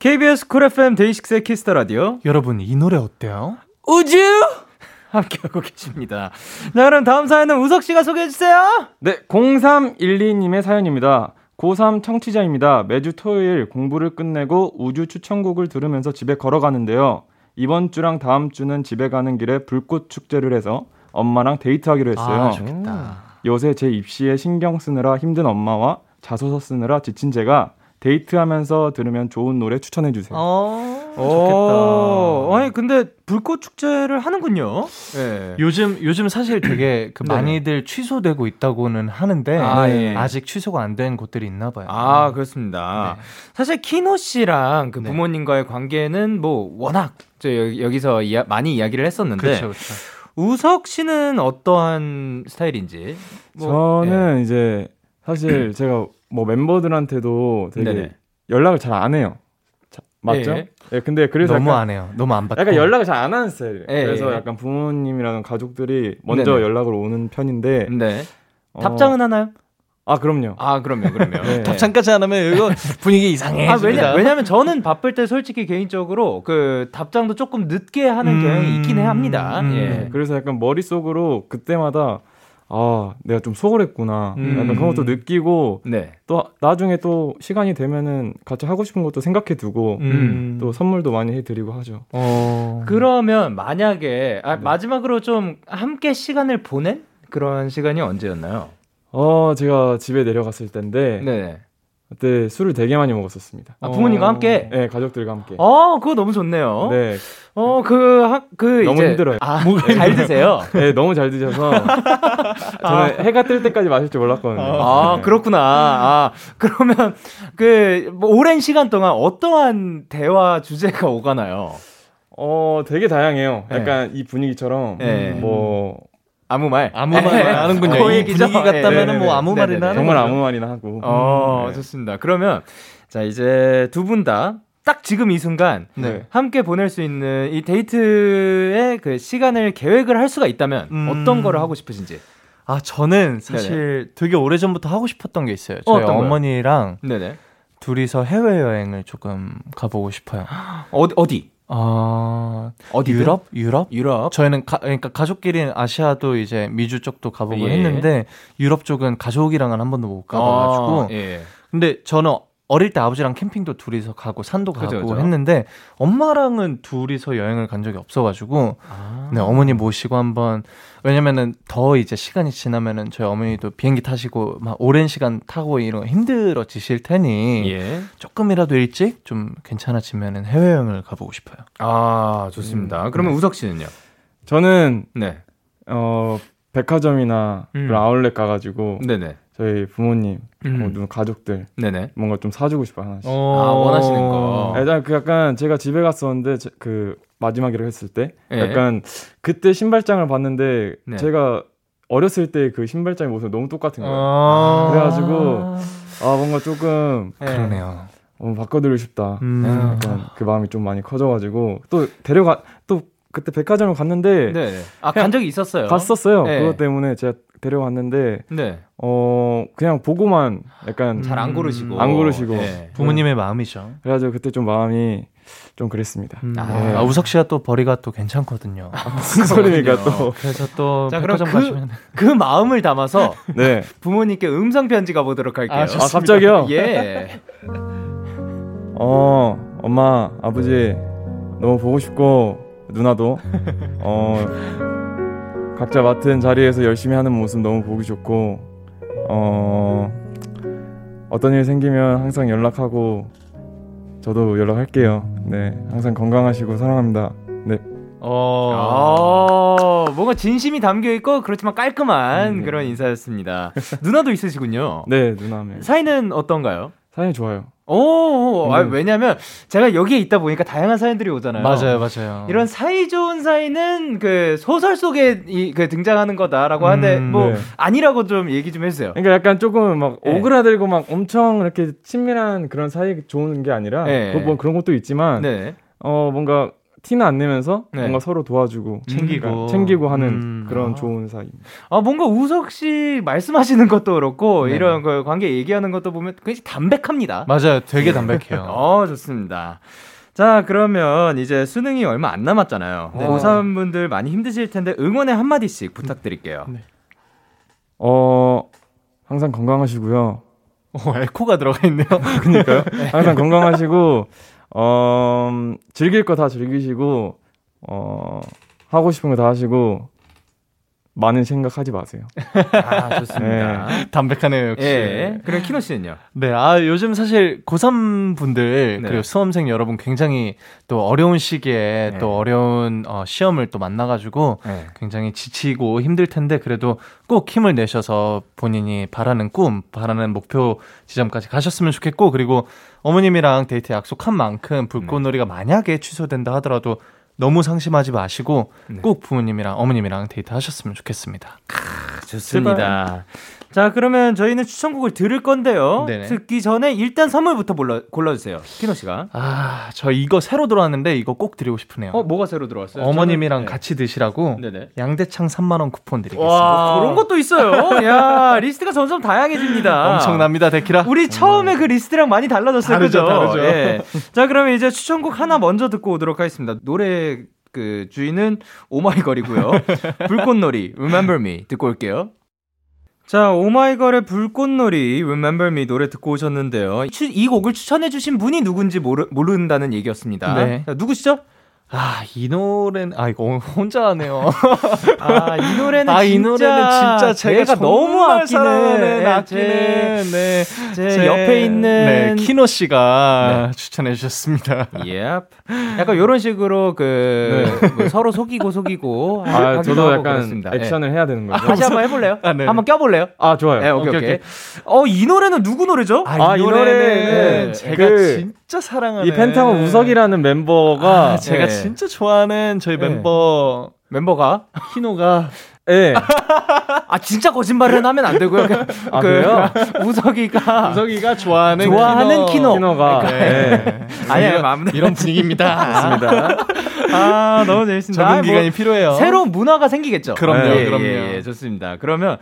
KBS 쿨 FM 데이식스의 키스터 라디오. 여러분 이 노래 어때요? 우주 함께하고 계십니다. 자 그럼 다음 사연은 우석 씨가 소개해 주세요. 네, 0312님의 사연입니다. 고3 청취자입니다. 매주 토요일 공부를 끝내고 우주 추천곡을 들으면서 집에 걸어가는데요. 이번 주랑 다음 주는 집에 가는 길에 불꽃 축제를 해서 엄마랑 데이트하기로 했어요. 아, 좋겠다. 요새 제 입시에 신경 쓰느라 힘든 엄마와 자소서 쓰느라 지친 제가 데이트하면서 들으면 좋은 노래 추천해 주세요. 어, 좋겠다. 아니 근데 불꽃 축제를 하는군요. 네. 요즘 요즘 사실 되게 그 네. 많이들 취소되고 있다고는 하는데 아, 예. 직 취소가 안 된 곳들이 있나 봐요. 아 그렇습니다. 네. 사실 키노 씨랑 그 네. 부모님과의 관계는 뭐 워낙 저 여기서 이야, 많이 이야기를 했었는데. 그렇죠, 그렇죠. 우석 씨는 어떠한 스타일인지? 뭐, 저는 예. 이제 사실 제가 뭐 멤버들한테도 되게 네네. 연락을 잘 안 해요. 자, 맞죠? 예. 예. 근데 그래서 너무 안 해요. 너무 안 받고. 약간 연락을 잘 안 하는 스타일이에요. 예. 그래서 약간 부모님이랑 가족들이 먼저 네네. 연락을 오는 편인데. 네. 어... 답장은 하나요? 아 그럼요. 아 그럼요, 그럼요. 네. 답장까지 안 하면 이거 분위기 이상해. 아 왜냐 왜냐면 저는 바쁠 때 솔직히 개인적으로 그 답장도 조금 늦게 하는 음... 경향이 있긴 해 합니다. 음... 예. 그래서 약간 머릿 속으로 그때마다 아, 내가 좀 소홀했구나. 음. 약간 그런 것도 느끼고, 네. 또 나중에 또 시간이 되면은 같이 하고 싶은 것도 생각해 두고, 음. 또 선물도 많이 해드리고 하죠. 어. 그러면 만약에, 아, 네. 마지막으로 좀 함께 시간을 보낸 그런 시간이 언제였나요? 어, 제가 집에 내려갔을 때인데, 네. 그때 술을 되게 많이 먹었었습니다. 아, 부모님과 함께? 네, 가족들과 함께. 어, 그거 너무 좋네요. 네. 어, 그, 하, 그, 너무 이제, 힘들어요. 아, 잘 드세요? 네, 너무 잘 드셔서. 저는 아. 해가 뜰 때까지 마실 줄 몰랐거든요. 아, 네. 그렇구나. 아, 그러면, 그, 뭐, 오랜 시간 동안 어떠한 대화 주제가 오가나요? 어, 되게 다양해요. 네. 약간 네. 이 분위기처럼, 네. 뭐, 아무 말 아무 말 하는군요. 그 얘기죠. 분위기 같다면은 뭐 아무 말이나 하는 정말 아무 말이나 하고. 어 네. 좋습니다. 그러면 자 이제 두 분 다 딱 지금 이 순간 네. 함께 보낼 수 있는 이 데이트의 그 시간을 계획을 할 수가 있다면 음... 어떤 거를 하고 싶으신지. 아 저는 사실 네네. 되게 오래 전부터 하고 싶었던 게 있어요. 저희 어, 어머니랑 네네. 둘이서 해외 여행을 조금 가보고 싶어요. 어디 어디? 아 어디 유럽? 유럽? 유럽. 저희는 가, 그러니까 가족끼리 아시아도 이제 미주 쪽도 가보고 예. 했는데 유럽 쪽은 가족이랑은 한 번도 못 가봐가지고. 아, 예. 근데 저는 어릴 때 아버지랑 캠핑도 둘이서 가고 산도 가고 그죠, 그죠. 했는데 엄마랑은 둘이서 여행을 간 적이 없어가지고 아. 네 어머니 모시고 한번 왜냐면은 더 이제 시간이 지나면은 저희 어머니도 비행기 타시고 막 오랜 시간 타고 이런 거 힘들어지실 테니 예. 조금이라도 일찍 좀 괜찮아지면은 해외 여행을 가보고 싶어요. 아 좋습니다. 음, 그러면 네. 우석 씨는요? 저는 네. 어 백화점이나 음. 아울렛 가가지고 네네. 저희 부모님, 음. 뭐누 가족들, 네네. 뭔가 좀 사주고 싶어 하나씩. 아 원하시는 거. 일단 그 약간 제가 집에 갔었는데 제, 그 마지막이라고 했을 때 네. 약간 그때 신발장을 봤는데 네. 제가 어렸을 때 그 신발장의 모습 너무 똑같은 거예요. 아~ 그래가지고 아 뭔가 조금 네. 그러네요. 어, 바꿔드리고 싶다. 음. 약간 그 마음이 좀 많이 커져가지고 또 데려가 또 그때 백화점을 갔는데 네. 아간 적이 있었어요. 갔었어요. 네. 그것 때문에 제가 데려왔는데 네. 어 그냥 보고만 약간 음. 잘안 고르시고 안 고르시고 네. 부모님의 마음이죠. 그래가지고 그때 좀 마음이 좀 그랬습니다. 음. 아, 네. 아, 우석 씨가 또 벌이가 또 괜찮거든요. 아, 무슨 소리니까 또. 그래서 또 자, 그럼 그, 가시면... 그 마음을 담아서 네. 부모님께 음성 편지 가보도록 할게요. 아, 아 갑자기요? 예. 어 엄마 아버지 너무 보고 싶고 누나도 어 각자 맡은 자리에서 열심히 하는 모습 너무 보기 좋고 어 어떤 일 생기면 항상 연락하고 저도 연락할게요. 네, 항상 건강하시고 사랑합니다. 네. 어, 아, 뭔가 진심이 담겨 있고 그렇지만 깔끔한 음, 네. 그런 인사였습니다. 누나도 있으시군요. 네, 누나면. 사이는 어떤가요? 사이 좋아요. 오, 음. 아, 왜냐면 제가 여기에 있다 보니까 다양한 사연들이 오잖아요. 맞아요, 맞아요. 이런 사이 좋은 사이는 그 소설 속에 이, 그 등장하는 거다라고 하는데 음, 뭐 네. 아니라고 좀 얘기 좀 해주세요. 그러니까 약간 조금 막 네. 오그라들고 막 엄청 이렇게 친밀한 그런 사이 좋은 게 아니라 네. 뭐 그런 것도 있지만 네. 어 뭔가 티는 안 내면서 네. 뭔가 서로 도와주고 챙기고 그러니까 챙기고 하는 음. 그런 아. 좋은 사이입니다. 아 뭔가 우석 씨 말씀하시는 것도 그렇고 네. 이런 그 관계 얘기하는 것도 보면 굉장히 담백합니다. 맞아요, 되게 담백해요. 어 좋습니다. 자 그러면 이제 수능이 얼마 안 남았잖아요. 네. 고3 분들 많이 힘드실 텐데 응원의 한 마디씩 부탁드릴게요. 네. 어 항상 건강하시고요. 어, 에코가 들어가 있네요. 그러니까요. 항상 건강하시고 어, 즐길 거 다 즐기시고, 어, 하고 싶은 거 다 하시고, 많은 생각하지 마세요. 아, 좋습니다. 네. 담백하네요, 역시. 예. 그럼 키노 씨는요? 네, 아, 요즘 사실 고3 분들, 네. 그리고 수험생 여러분 굉장히 또 어려운 시기에 네. 또 어려운 어, 시험을 또 만나가지고 네. 굉장히 지치고 힘들 텐데 그래도 꼭 힘을 내셔서 본인이 바라는 꿈, 바라는 목표 지점까지 가셨으면 좋겠고 그리고 어머님이랑 데이트 약속한 만큼 불꽃놀이가 네. 만약에 취소된다 하더라도 너무 상심하지 마시고 네. 꼭 부모님이랑 어머님이랑 데이트 하셨으면 좋겠습니다. 크, 좋습니다. 제발. 자, 그러면 저희는 추천곡을 들을 건데요. 네네. 듣기 전에 일단 선물부터 골라, 골라주세요. 키노 씨가. 아, 저 이거 새로 들어왔는데 이거 꼭 드리고 싶으네요. 어, 뭐가 새로 들어왔어요? 어머님이랑 저는, 네. 같이 드시라고 네네. 양대창 3만원 쿠폰 드리겠습니다. 와, 그런 것도 있어요. 야, 리스트가 점점 다양해집니다. 엄청납니다, 데키라. 우리 처음에 그 리스트랑 많이 달라졌어요. 다르죠, 그죠? 다르죠. 예. 자, 그러면 이제 추천곡 하나 먼저 듣고 오도록 하겠습니다. 노래 그 주인은 오마이걸이고요. 불꽃놀이 Remember Me 듣고 올게요. 자, 오마이걸의 불꽃놀이 Remember Me 노래 듣고 오셨는데요. 이 곡을 추천해주신 분이 누군지 모르, 모른다는 얘기였습니다. 네. 자, 누구시죠? 아, 이 노래는, 아, 이거 혼자 하네요. 아, 이 노래는 아, 이 노래는 진짜 제가 너무 아끼는, 아끼는, 네. 제, 제 옆에 있는. 네, 키노 씨가 네. 추천해 주셨습니다. Yep. 약간 요런 식으로 그, 네. 뭐 서로 속이고 속이고. 아, 저도 약간 그렇습니다. 액션을 네. 해야 되는 거죠. 아, 다시 한번 해볼래요? 아, 네. 한번 껴볼래요? 아, 좋아요. 네, 오케이, 오케이. 오케이. 어, 이 노래는 누구 노래죠? 아, 이, 이 노래는 제가 그, 진짜 사랑하는. 이 펜타곤 우석이라는 멤버가. 아, 제가 네. 진짜 좋아하는 저희 네. 멤버 멤버가 키노가 예. 네. 아 진짜 거짓말을 하면 안 되고요. 그, 아, 그래요? 우석이가 우석이가 좋아하는 좋아하는 키노. 키노. 가 네. 아니 아니 이런 분위기입니다. 맞습니다. 아 너무 재밌습니다. 적응 기간이 뭐, 필요해요. 새로운 문화가 생기겠죠. 그럼요, 예, 그럼요. 예, 예, 좋습니다. 그러면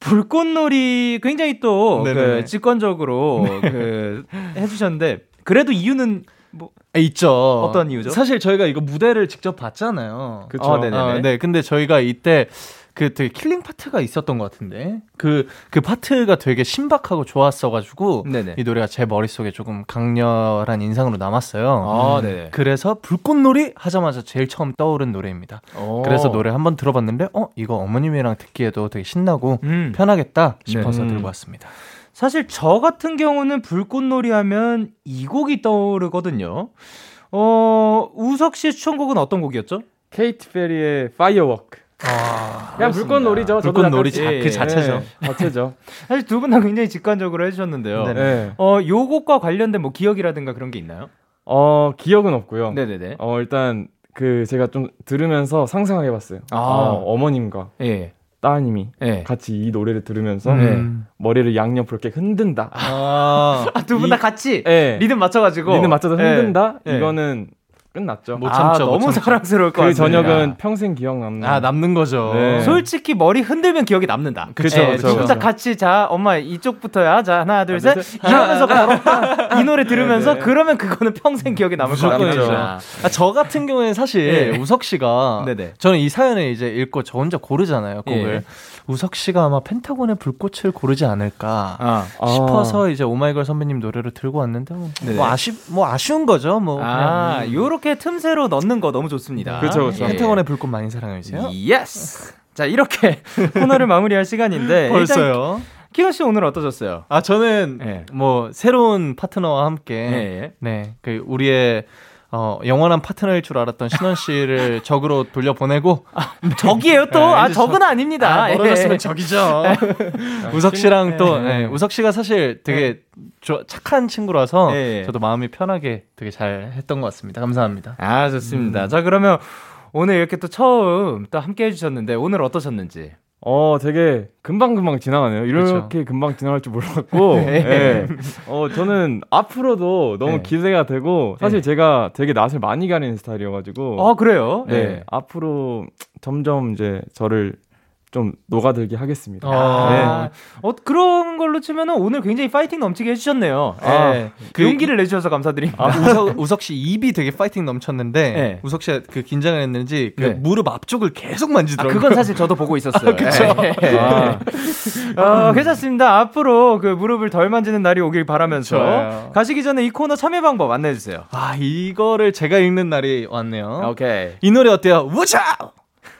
불꽃놀이 굉장히 또 그 직관적으로 네. 그 해주셨는데 그래도 이유는 뭐 아, 있죠. 어떤 이유죠? 사실 저희가 이거 무대를 직접 봤잖아요. 그렇죠. 어, 어, 네, 근데 저희가 이때 그 되게 killing part가 있었던 것 같은데 그그 그 파트가 되게 신박하고 좋았어가지고 네네. 이 노래가 제 머릿속에 조금 강렬한 인상으로 남았어요. 아, 네. 그래서 불꽃놀이 하자마자 제일 처음 떠오른 노래입니다. 오. 그래서 노래 한번 들어봤는데 어 이거 어머님이랑 듣기에도 되게 신나고 음. 편하겠다 싶어서 네. 들고 왔습니다. 사실 저 같은 경우는 불꽃놀이 하면 이 곡이 떠오르거든요. 어, 우석 씨의 추천곡은 어떤 곡이었죠? Katy Perry의 Firework. 아, 그냥 불꽃놀이죠. 불꽃놀이 자, 그 자체죠. 네, 자체죠. 사실 두 분 다 굉장히 직관적으로 해주셨는데요. 네. 어, 요 곡과 관련된 뭐 기억이라든가 그런 게 있나요? 어, 기억은 없고요. 네네네. 어, 일단 그 제가 좀 들으면서 상상해봤어요. 아. 어, 어머님과 예. 따님이 네. 같이 이 노래를 들으면서 네. 머리를 양옆으로 이렇게 흔든다. 아, 두 분 다 같이 네. 리듬 맞춰가지고 리듬 맞춰서 흔든다. 이거는 끝났죠. 못 참죠. 아, 못 너무 참죠. 사랑스러울 것 같아요. 그 저녁은 평생 기억 남는. 아 남는 거죠. 네. 솔직히 머리 흔들면 기억이 남는다. 그렇죠. 네, 진짜 같이 자 엄마 이쪽부터야. 자 하나 둘 셋. 이러면서 걸었다. 이 노래 들으면서 네, 그러면 그거는 평생 기억에 남을 것 같아요. 아, 저 같은 경우에는 사실 네. 우석 씨가 네네. 저는 이 사연을 이제 읽고 저 혼자 고르잖아요 곡을. 예. 우석 씨가 아마 펜타곤의 불꽃을 고르지 않을까 아. 싶어서 이제 OH MY GIRL 선배님 노래를 들고 왔는데 뭐, 뭐 아쉬 뭐 아쉬운 거죠. 뭐 아, 요렇게 틈새로 넣는 거 너무 좋습니다. 그렇죠. 그렇죠. 펜타곤의 불꽃 많이 사랑해 주세요. Yes. 자, 이렇게 코너를 마무리할 시간인데 벌써요. 키노 씨 오늘 어떠셨어요? 아 저는 네. 뭐 새로운 파트너와 함께 네, 네. 그 우리의 어, 영원한 파트너일 줄 알았던 신원 씨를 적으로 돌려보내고 아, 적이에요 또? 네, 아 적은 아닙니다. 아, 멀어졌으면 예. 적이죠. 우석 씨랑 또 네, 우석 씨가 사실 되게 조, 착한 친구라서 저도 마음이 편하게 되게 잘 했던 것 같습니다. 감사합니다. 아 좋습니다. 음. 자 그러면 오늘 이렇게 또 처음 또 함께 해주셨는데 오늘 어떠셨는지? 어, 되게 금방금방 지나가네요. 이렇게 그렇죠. 금방 지나갈 줄 몰랐고, 네. 네. 어, 저는 앞으로도 너무 네. 기대가 되고, 사실 네. 제가 되게 낯을 많이 가리는 스타일이어가지고. 아, 그래요? 네. 네. 앞으로 점점 이제 저를 좀 녹아들게 하겠습니다. 아, 네. 어, 그런 걸로 치면은 오늘 굉장히 파이팅 넘치게 해주셨네요. 아, 네. 그 용기를 내주셔서 감사드립니다. 아, 우석, 우석 씨 입이 되게 파이팅 넘쳤는데 네. 우석 씨가 그 긴장을 했는지 그 네. 무릎 앞쪽을 계속 만지더라고요. 아, 그건 사실 저도 보고 있었어요. 그렇죠. 아. 어, 괜찮습니다. 앞으로 그 무릎을 덜 만지는 날이 오길 바라면서 좋아요. 가시기 전에 이 코너 참여 방법 안내해 주세요. 아 이거를 제가 읽는 날이 왔네요. 오케이. 이 노래 어때요? 우차!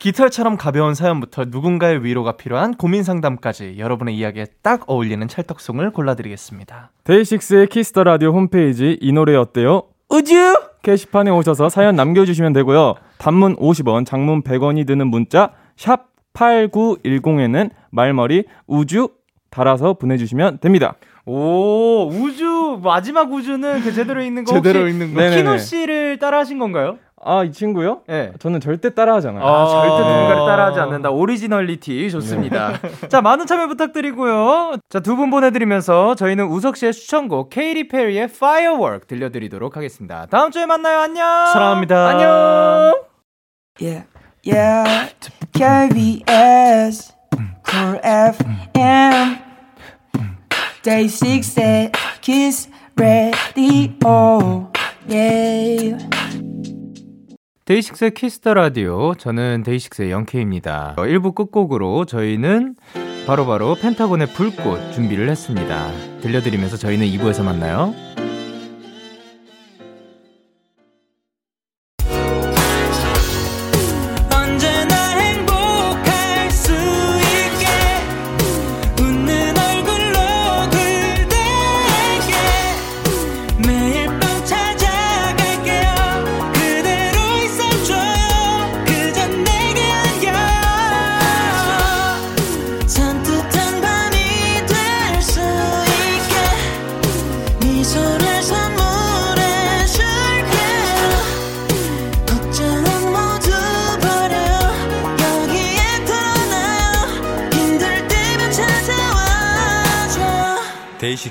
깃털처럼 가벼운 사연부터 누군가의 위로가 필요한 고민 상담까지 여러분의 이야기에 딱 어울리는 찰떡송을 골라드리겠습니다. 데이식스의 키스 더 라디오 홈페이지 이 노래 어때요? 우주 게시판에 오셔서 사연 남겨주시면 되고요. 단문 50원, 장문 100원이 드는 문자 샵 8910에는 말머리 우주 달아서 보내주시면 됩니다. 오 우주 마지막 우주는 그 제대로 있는 거 제대로 있는 거 키노 씨를 따라하신 건가요? 아, 이 친구요? 네. 저는 절대 따라하잖아요. 아, 아 절대 누군가를 따라하지 않는다. originality 좋습니다. 네. 자, 많은 참여 부탁드리고요. 자, 두 분 보내드리면서 저희는 우석 씨의 추천곡 케이티 페리의 Firework 들려드리도록 하겠습니다. 다음 주에 만나요. 안녕. 사랑합니다. 안녕. Yeah, yeah. KBS, Cool FM, Day 6 Kiss Radio. Yeah. 데이식스의 키스 더 라디오. 저는 데이식스의 영케입니다. 1부 끝곡으로 저희는 바로바로 바로 펜타곤의 불꽃 준비를 했습니다. 들려드리면서 저희는 2부에서 만나요.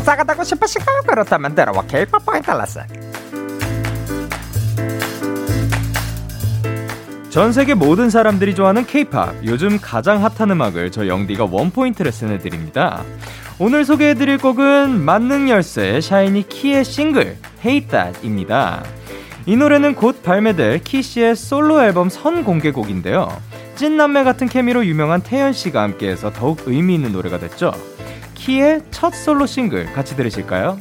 싸가다고 싶으시고 그렇다면 들어와 케이팝 포인트 레슨 전 세계 모든 사람들이 좋아하는 케이팝 요즘 가장 핫한 음악을 저 영디가 원포인트 레슨해 드립니다. 오늘 소개해 드릴 곡은 만능 열쇠 샤이니 키의 싱글 Hate That입니다. 이 노래는 곧 발매될 키씨의 솔로 앨범 선 공개곡인데요. 찐남매 같은 케미로 유명한 태연 씨가 함께해서 더욱 의미 있는 노래가 됐죠. 키의 첫 솔로 싱글 같이 들으실까요?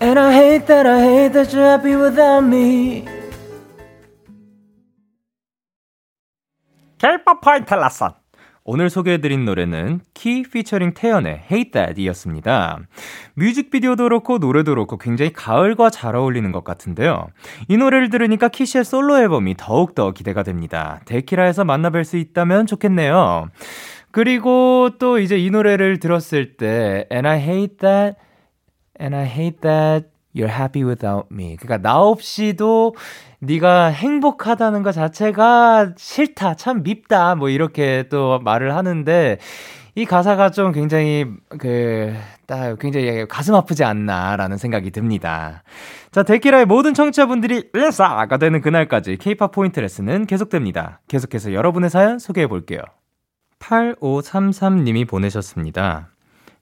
And I hate that I hate that you're happy without me. 케이팝 포인트 레슨. 오늘 소개해드린 노래는 키 피처링 태연의 Hate That 이었습니다. 뮤직비디오도 그렇고 노래도 그렇고 굉장히 가을과 잘 어울리는 것 같은데요. 이 노래를 들으니까 키 씨의 솔로 앨범이 더욱더 기대가 됩니다. 데키라에서 만나뵐 수 있다면 좋겠네요. 그리고 또 이제 이 노래를 들었을 때 And I hate that and I hate that you're happy without me. 그러니까 나 없이도 네가 행복하다는 것 자체가 싫다, 참 밉다, 뭐 이렇게 또 말을 하는데 이 가사가 좀 굉장히 그, 딱 굉장히 가슴 아프지 않나라는 생각이 듭니다. 자, 데키라의 모든 청취자분들이 일사가 되는 그날까지 케이팝 포인트 레슨은 계속됩니다. 계속해서 여러분의 사연 소개해 볼게요. 8533님이 보내셨습니다.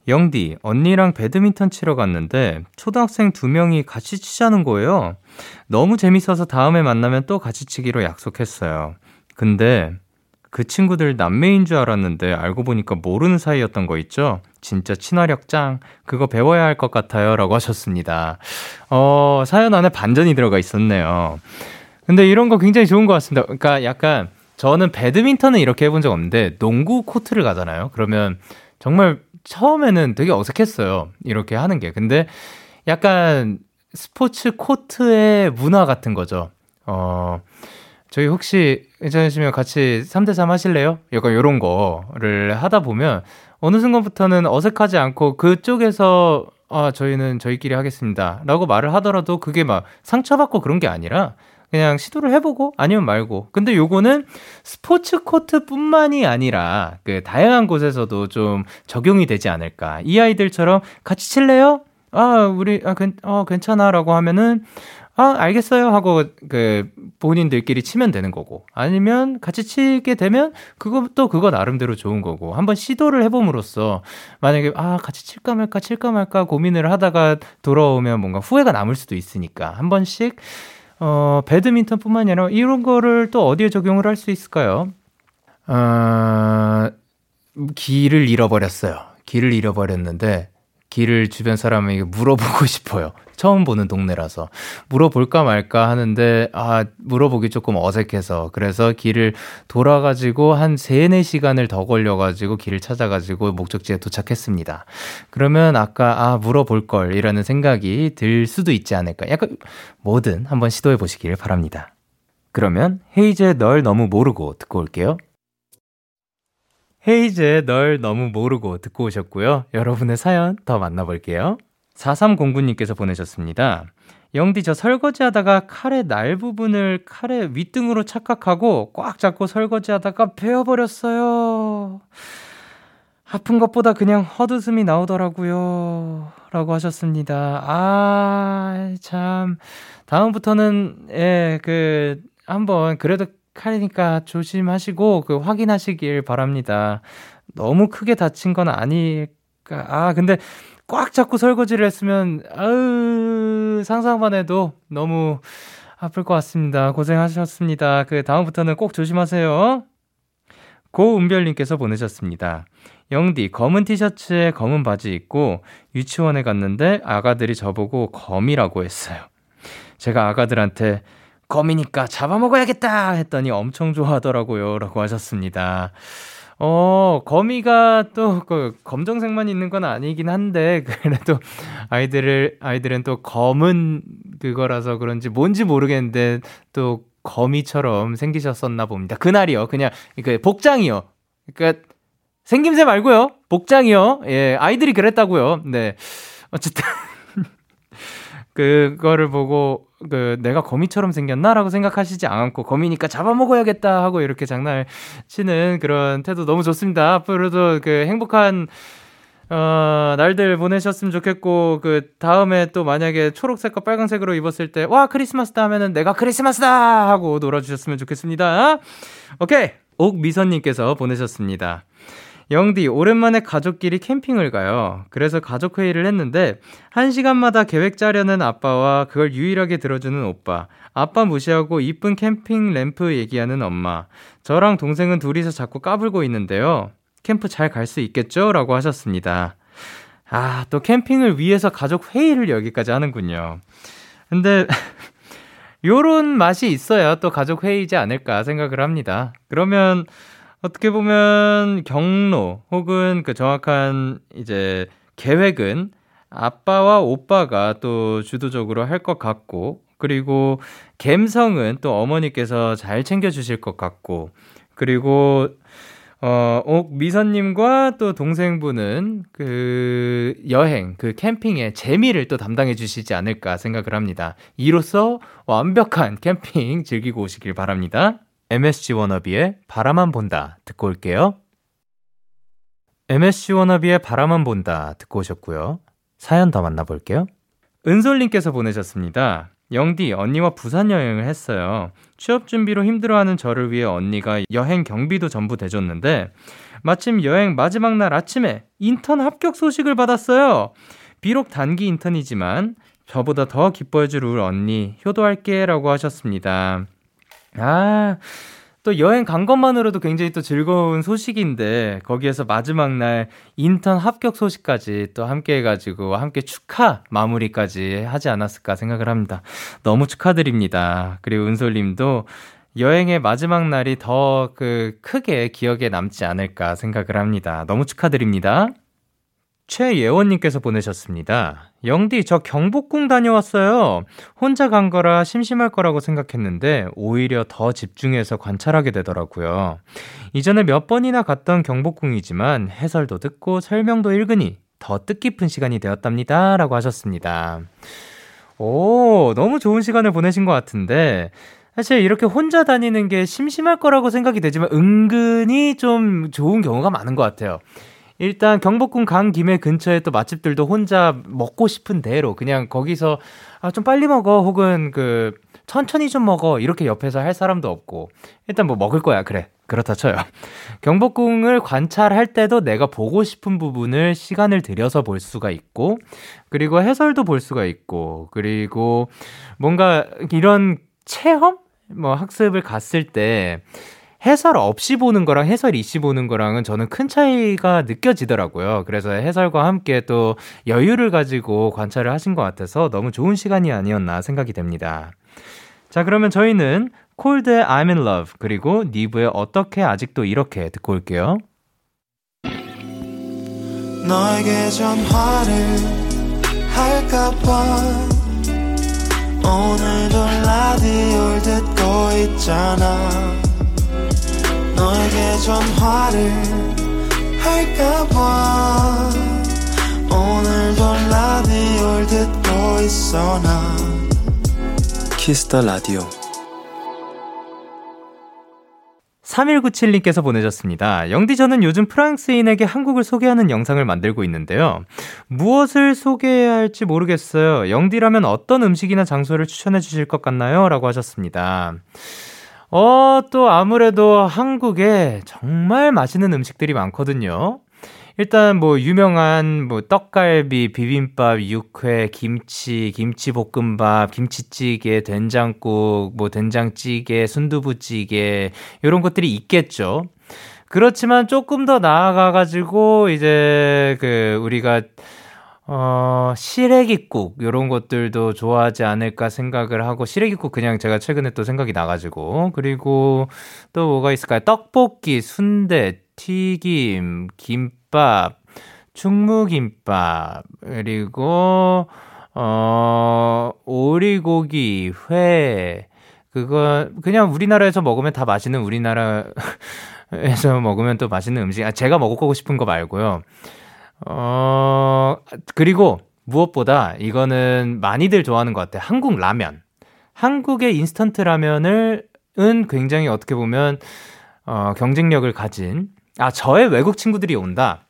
영디, 언니랑 배드민턴 치러 갔는데 초등학생 두 명이 같이 치자는 거예요. 너무 재밌어서 다음에 만나면 또 같이 치기로 약속했어요. 근데 그 친구들 남매인 줄 알았는데 알고 보니까 모르는 사이였던 거 있죠? 진짜 친화력 짱. 그거 배워야 할 것 같아요. 라고 하셨습니다. 어, 사연 안에 반전이 들어가 있었네요. 근데 이런 거 굉장히 좋은 것 같습니다. 그러니까 약간 저는 배드민턴은 이렇게 해본 적 없는데 농구 코트를 가잖아요. 그러면 정말 처음에는 되게 어색했어요. 이렇게 하는 게. 근데 약간 스포츠 코트의 문화 같은 거죠. 어, 저희 혹시 괜찮으시면 같이 3대3 하실래요? 약간 요런 거를 하다 보면 어느 순간부터는 어색하지 않고 그쪽에서 아, 저희는 저희끼리 하겠습니다. 라고 말을 하더라도 그게 막 상처받고 그런 게 아니라 그냥 시도를 해보고 아니면 말고. 근데 요거는 스포츠 코트뿐만이 아니라 그 다양한 곳에서도 좀 적용이 되지 않을까. 이 아이들처럼 같이 칠래요? 아, 우리 아, 괜, 어, 괜찮아라고 하면은 아, 알겠어요 하고 그 본인들끼리 치면 되는 거고. 아니면 같이 치게 되면 그것도 그거 나름대로 좋은 거고. 한번 시도를 해 봄으로써 만약에 아, 같이 칠까 말까 칠까 말까 고민을 하다가 돌아오면 뭔가 후회가 남을 수도 있으니까 한 번씩 어, 배드민턴뿐만 아니라 이런 거를 또 어디에 적용을 할 수 있을까요? 어, 길을 잃어버렸어요. 길을 잃어버렸는데 길을 주변 사람에게 물어보고 싶어요. 처음 보는 동네라서 물어볼까 말까 하는데 아 물어보기 조금 어색해서 그래서 길을 돌아가지고 한 3, 4시간을 더 걸려가지고 길을 찾아가지고 목적지에 도착했습니다. 그러면 아까 아 물어볼 걸이라는 생각이 들 수도 있지 않을까. 약간 뭐든 한번 시도해 보시길 바랍니다. 그러면 헤이즈의 널 너무 모르고 듣고 올게요. 헤이즈의 널 너무 모르고 듣고 오셨고요. 여러분의 사연 더 만나볼게요. 4309님께서 보내셨습니다. 영디 저 설거지 하다가 칼의 날 부분을 칼의 윗등으로 착각하고 꽉 잡고 설거지 하다가 베어버렸어요. 아픈 것보다 그냥 헛웃음이 나오더라고요. 라고 하셨습니다. 아, 참. 다음부터는, 예, 그, 한번, 그래도 칼이니까 조심하시고, 그, 확인하시길 바랍니다. 너무 크게 다친 건 아닐까. 아, 근데 꽉 잡고 설거지를 했으면, 아으, 상상만 해도 너무 아플 것 같습니다. 고생하셨습니다. 그 다음부터는 꼭 조심하세요. 고은별님께서 보내셨습니다. 영디, 검은 티셔츠에 검은 바지 입고 유치원에 갔는데 아가들이 저보고 검이라고 했어요. 제가 아가들한테 검이니까 잡아먹어야겠다 했더니 엄청 좋아하더라고요. 라고 하셨습니다. 어, 거미가 또, 그, 검정색만 있는 건 아니긴 한데, 그래도 아이들을, 아이들은 또 검은 그거라서 그런지 뭔지 모르겠는데, 또 거미처럼 생기셨었나 봅니다. 그날이요. 그냥, 그, 복장이요. 그니까, 생김새 말고요. 복장이요. 예, 아이들이 그랬다고요. 네. 어쨌든. 그거를 보고 그 내가 거미처럼 생겼나라고 생각하시지 않고 거미니까 잡아먹어야겠다 하고 이렇게 장난을 치는 그런 태도 너무 좋습니다. 앞으로도 그 행복한 어, 날들 보내셨으면 좋겠고, 그, 다음에 또 만약에 초록색과 빨간색으로 입었을 때, 와, 크리스마스다 하면은 내가 크리스마스다! 하고 놀아주셨으면 좋겠습니다. 오케이! 옥미선님께서 보내셨습니다. 영디, 오랜만에 가족끼리 캠핑을 가요. 그래서 가족회의를 했는데, 한 시간마다 계획 짜려는 아빠와 그걸 유일하게 들어주는 오빠. 아빠 무시하고 이쁜 캠핑 램프 얘기하는 엄마. 저랑 동생은 둘이서 자꾸 까불고 있는데요. 캠프 잘 갈 수 있겠죠? 라고 하셨습니다. 아, 또 캠핑을 위해서 가족 회의를 여기까지 하는군요. 근데, 요런 맛이 있어야 또 가족 회의지 않을까 생각을 합니다. 그러면, 어떻게 보면 경로 혹은 그 정확한 이제 계획은 아빠와 오빠가 또 주도적으로 할 것 같고, 그리고 갬성은 또 어머니께서 잘 챙겨주실 것 같고, 그리고 어, 옥 미선님과 또 동생분은 그 여행, 그 캠핑의 재미를 또 담당해 주시지 않을까 생각을 합니다. 이로써 완벽한 캠핑 즐기고 오시길 바랍니다. MSG 워너비의 바라만 본다 듣고 올게요. MSG 워너비의 바라만 본다 듣고 오셨고요. 사연 더 만나볼게요. 은솔님께서 보내셨습니다. 영디, 언니와 부산 여행을 했어요. 취업 준비로 힘들어하는 저를 위해 언니가 여행 경비도 전부 대줬는데, 마침 여행 마지막 날 아침에 인턴 합격 소식을 받았어요. 비록 단기 인턴이지만, 저보다 더 기뻐해줄 우리 언니, 효도할게 라고 하셨습니다. 아, 또 여행 간 것만으로도 굉장히 또 즐거운 소식인데 거기에서 마지막 날 인턴 합격 소식까지 또 함께 해가지고 함께 축하 마무리까지 하지 않았을까 생각을 합니다. 너무 축하드립니다. 그리고 은솔님도 여행의 마지막 날이 더 그 크게 기억에 남지 않을까 생각을 합니다. 너무 축하드립니다. 최예원님께서 보내셨습니다. 영디, 저 경복궁 다녀왔어요. 혼자 간 거라 심심할 거라고 생각했는데, 오히려 더 집중해서 관찰하게 되더라고요. 이전에 몇 번이나 갔던 경복궁이지만, 해설도 듣고 설명도 읽으니 더 뜻깊은 시간이 되었답니다. 라고 하셨습니다. 오, 너무 좋은 시간을 보내신 것 같은데, 사실 이렇게 혼자 다니는 게 심심할 거라고 생각이 되지만, 은근히 좀 좋은 경우가 많은 것 같아요. 일단 경복궁 간 김에 근처에 또 맛집들도 혼자 먹고 싶은 대로 그냥 거기서 아, 좀 빨리 먹어 혹은 그 천천히 좀 먹어 이렇게 옆에서 할 사람도 없고. 일단 뭐 먹을 거야 그래. 그렇다 쳐요. 경복궁을 관찰할 때도 내가 보고 싶은 부분을 시간을 들여서 볼 수가 있고 그리고 해설도 볼 수가 있고 그리고 뭔가 이런 체험? 뭐 학습을 갔을 때 해설 없이 보는 거랑 해설 이시 보는 거랑은 저는 큰 차이가 느껴지더라고요. 그래서 해설과 함께 또 여유를 가지고 관찰을 하신 것 같아서 너무 좋은 시간이 아니었나 생각이 됩니다. 자, 그러면 저희는 콜드의 I'm in love 그리고 니브의 어떻게 아직도 이렇게 듣고 올게요. 너에게 전화를 할까봐 오늘도 라디오를 듣고 있잖아 너에게 전화를 할까봐 오늘도 라디오를 듣고 있어 나 키스 더 라디오 3197님께서 보내셨습니다. 영디 저는 요즘 프랑스인에게 한국을 소개하는 영상을 만들고 있는데요. 무엇을 소개해야 할지 모르겠어요. 영디라면 어떤 음식이나 장소를 추천해 주실 것 같나요? 라고 하셨습니다. 어, 또 아무래도 한국에 정말 맛있는 음식들이 많거든요. 일단 뭐 유명한 뭐 떡갈비, 비빔밥, 육회, 김치, 김치볶음밥, 김치찌개, 된장국, 뭐 된장찌개, 순두부찌개 이런 것들이 있겠죠. 그렇지만 조금 더 나아가 가지고 이제 그 우리가 어, 시래기국, 요런 것들도 좋아하지 않을까 생각을 하고, 시래기국 그냥 제가 최근에 또 생각이 나 가지고, 그리고 또 뭐가 있을까요? 떡볶이, 순대, 튀김, 김밥, 충무김밥, 그리고, 어, 오리고기, 회, 그거, 그냥 우리나라에서 먹으면 다 맛있는 우리나라 에서 먹으면 또 맛있는 음식, 아, 제가 먹고 싶은 거 말고요. 어, 그리고 무엇보다 이거는 많이들 좋아하는 것 같아요. 한국 라면. 한국의 인스턴트 라면을, 은 굉장히 어떻게 보면, 어, 경쟁력을 가진, 아, 저의 외국 친구들이 온다.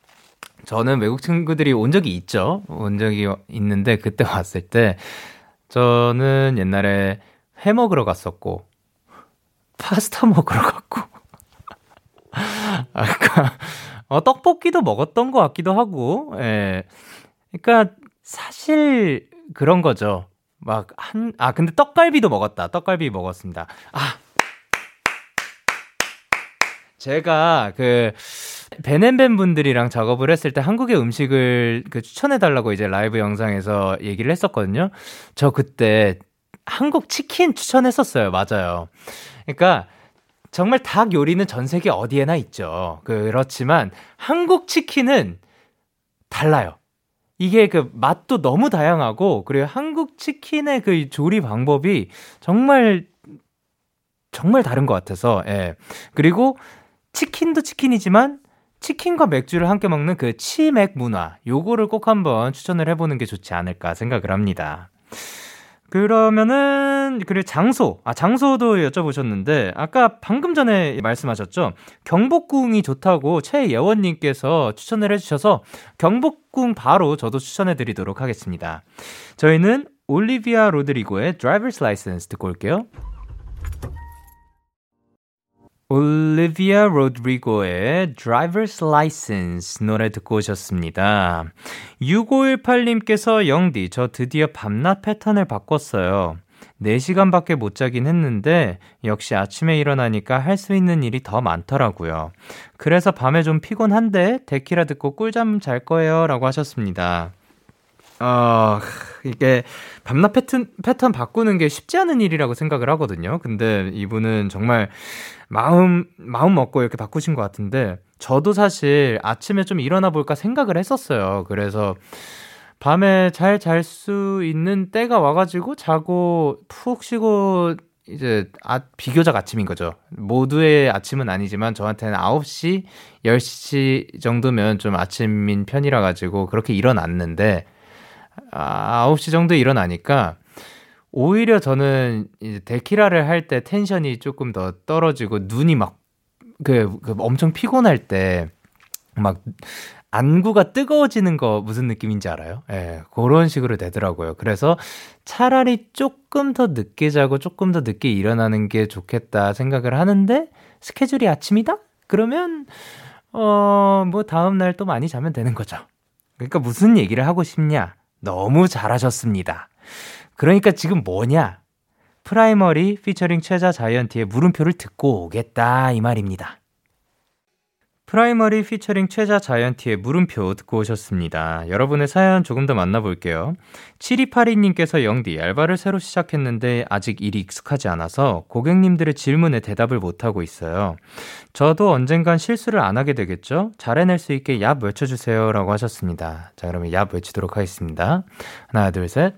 저는 외국 친구들이 온 적이 있죠. 온 적이 있는데 그때 왔을 때 저는 옛날에 회 먹으러 갔었고 파스타 먹으러 갔고 아까 어, 떡볶이도 먹었던 것 같기도 하고 예. 그러니까 사실 그런 거죠. 막 한 아 근데 떡갈비도 먹었다. 떡갈비 먹었습니다. 아 제가 그 베넨벤 분들이랑 작업을 했을 때 한국의 음식을 그 추천해달라고 이제 라이브 영상에서 얘기를 했었거든요. 저 그때 한국 치킨 추천했었어요. 맞아요. 그러니까 정말 닭 요리는 전 세계 어디에나 있죠. 그렇지만 한국 치킨은 달라요. 이게 그 맛도 너무 다양하고 그리고 한국 치킨의 그 조리 방법이 정말 정말 다른 것 같아서 예. 그리고 치킨도 치킨이지만 치킨과 맥주를 함께 먹는 그 치맥 문화 요거를 꼭 한번 추천을 해보는 게 좋지 않을까 생각을 합니다. 그러면은 그리고 장소 아 장소도 여쭤보셨는데 아까 방금 전에 말씀하셨죠 경복궁이 좋다고 최예원님께서 추천을 해주셔서 경복궁 바로 저도 추천해드리도록 하겠습니다. 저희는 올리비아 로드리고의 Driver's License 듣고 올게요. 올리비아 로드리고의 Driver's License 노래 듣고 오셨습니다. 6518님께서 영디, 저 드디어 밤낮 패턴을 바꿨어요. 4시간밖에 못 자긴 했는데 역시 아침에 일어나니까 할 수 있는 일이 더 많더라고요. 그래서 밤에 좀 피곤한데 데키라 듣고 꿀잠 잘 거예요 라고 하셨습니다. 어, 이게 밤낮 패턴, 패턴 바꾸는 게 쉽지 않은 일이라고 생각을 하거든요. 근데 이분은 정말 마음, 마음 먹고 이렇게 바꾸신 것 같은데, 저도 사실 아침에 좀 일어나 볼까 생각을 했었어요. 그래서 밤에 잘 잘 수 있는 때가 와가지고 자고 푹 쉬고 이제 아, 비교적 아침인 거죠. 모두의 아침은 아니지만 저한테는 9시, 10시 정도면 좀 아침인 편이라 가지고 그렇게 일어났는데 아, 9시 정도 일어나니까 오히려 저는 이제 데키라를 할 때 텐션이 조금 더 떨어지고 눈이 막 그, 그 엄청 피곤할 때 막 안구가 뜨거워지는 거 무슨 느낌인지 알아요? 예, 네, 그런 식으로 되더라고요. 그래서 차라리 조금 더 늦게 자고 조금 더 늦게 일어나는 게 좋겠다 생각을 하는데 스케줄이 아침이다? 그러면 어, 뭐 다음 날 또 많이 자면 되는 거죠. 그러니까 무슨 얘기를 하고 싶냐? 너무 잘하셨습니다. 그러니까 지금 뭐냐? 프라이머리 피처링 최자 자이언티의 물음표를 듣고 오겠다 이 말입니다. 프라이머리 피처링 최자 자이언티의 물음표 듣고 오셨습니다. 여러분의 사연 조금 더 만나볼게요. 7282님께서 영디, 알바를 새로 시작했는데 아직 일이 익숙하지 않아서 고객님들의 질문에 대답을 못하고 있어요. 저도 언젠간 실수를 안 하게 되겠죠? 잘 해낼 수 있게 얍 외쳐주세요. 라고 하셨습니다. 자, 그러면 얍 외치도록 하겠습니다. 하나, 둘, 셋.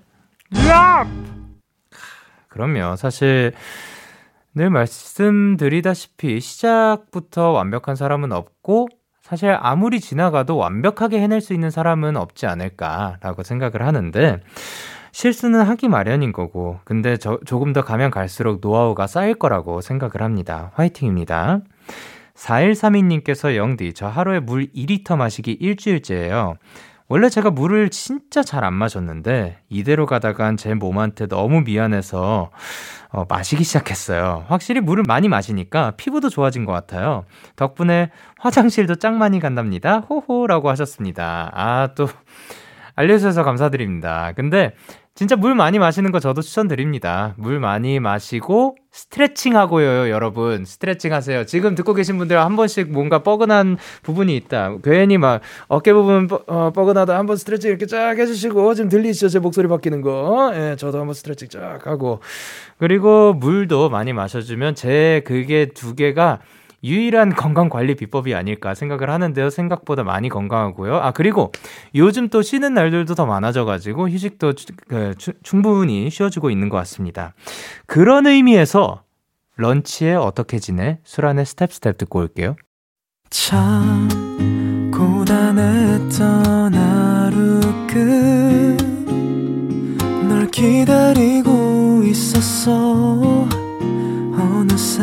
얍! 그럼요. 사실, 늘 말씀드리다시피 시작부터 완벽한 사람은 없고 사실 아무리 지나가도 완벽하게 해낼 수 있는 사람은 없지 않을까라고 생각을 하는데 실수는 하기 마련인 거고 근데 저, 조금 더 가면 갈수록 노하우가 쌓일 거라고 생각을 합니다. 화이팅입니다. 4132님께서 영디 저 하루에 물 2리터 마시기 일주일째예요. 원래 제가 물을 진짜 잘 안 마셨는데 이대로 가다간 제 몸한테 너무 미안해서 어, 마시기 시작했어요. 확실히 물을 많이 마시니까 피부도 좋아진 것 같아요. 덕분에 화장실도 짱 많이 간답니다. 호호라고 하셨습니다. 아, 또 알려주셔서 감사드립니다. 근데 진짜 물 많이 마시는 거 저도 추천드립니다. 물 많이 마시고 스트레칭 하고요, 여러분. 스트레칭 하세요. 지금 듣고 계신 분들 한 번씩 뭔가 뻐근한 부분이 있다. 괜히 막 어깨 부분 뻐, 어, 뻐근하다 한번 스트레칭 이렇게 쫙 해주시고 지금 들리시죠? 제 목소리 바뀌는 거. 예, 저도 한번 스트레칭 쫙 하고 그리고 물도 많이 마셔주면 제 그게 두 개가 유일한 건강 관리 비법이 아닐까 생각을 하는데요. 생각보다 많이 건강하고요. 아, 그리고 요즘 또 쉬는 날들도 더 많아져가지고 휴식도 그, 충분히 쉬어주고 있는 것 같습니다. 그런 의미에서 런치의 어떻게 지내? 수란의 Step Step 듣고 올게요. 참, 고단했던 하루 끝 널 기다리고 있었어. 어느새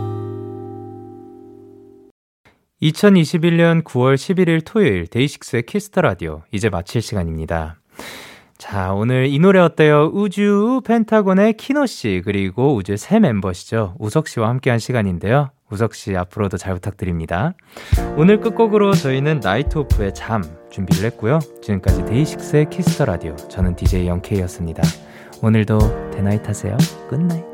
2021년 9월 11일 토요일 데이식스의 키스 더 라디오 이제 마칠 시간입니다. 자, 오늘 이 노래 어때요? 우주 펜타곤의 키노 씨 그리고 우주의 새 멤버시죠. 우석 씨와 함께한 시간인데요. 우석 씨 앞으로도 잘 부탁드립니다. 오늘 끝곡으로 저희는 나이트 오프의 잠 준비를 했고요. 지금까지 데이식스의 키스 더 라디오 저는 DJ 영케이였습니다. 오늘도 데나잇 하세요. Good night.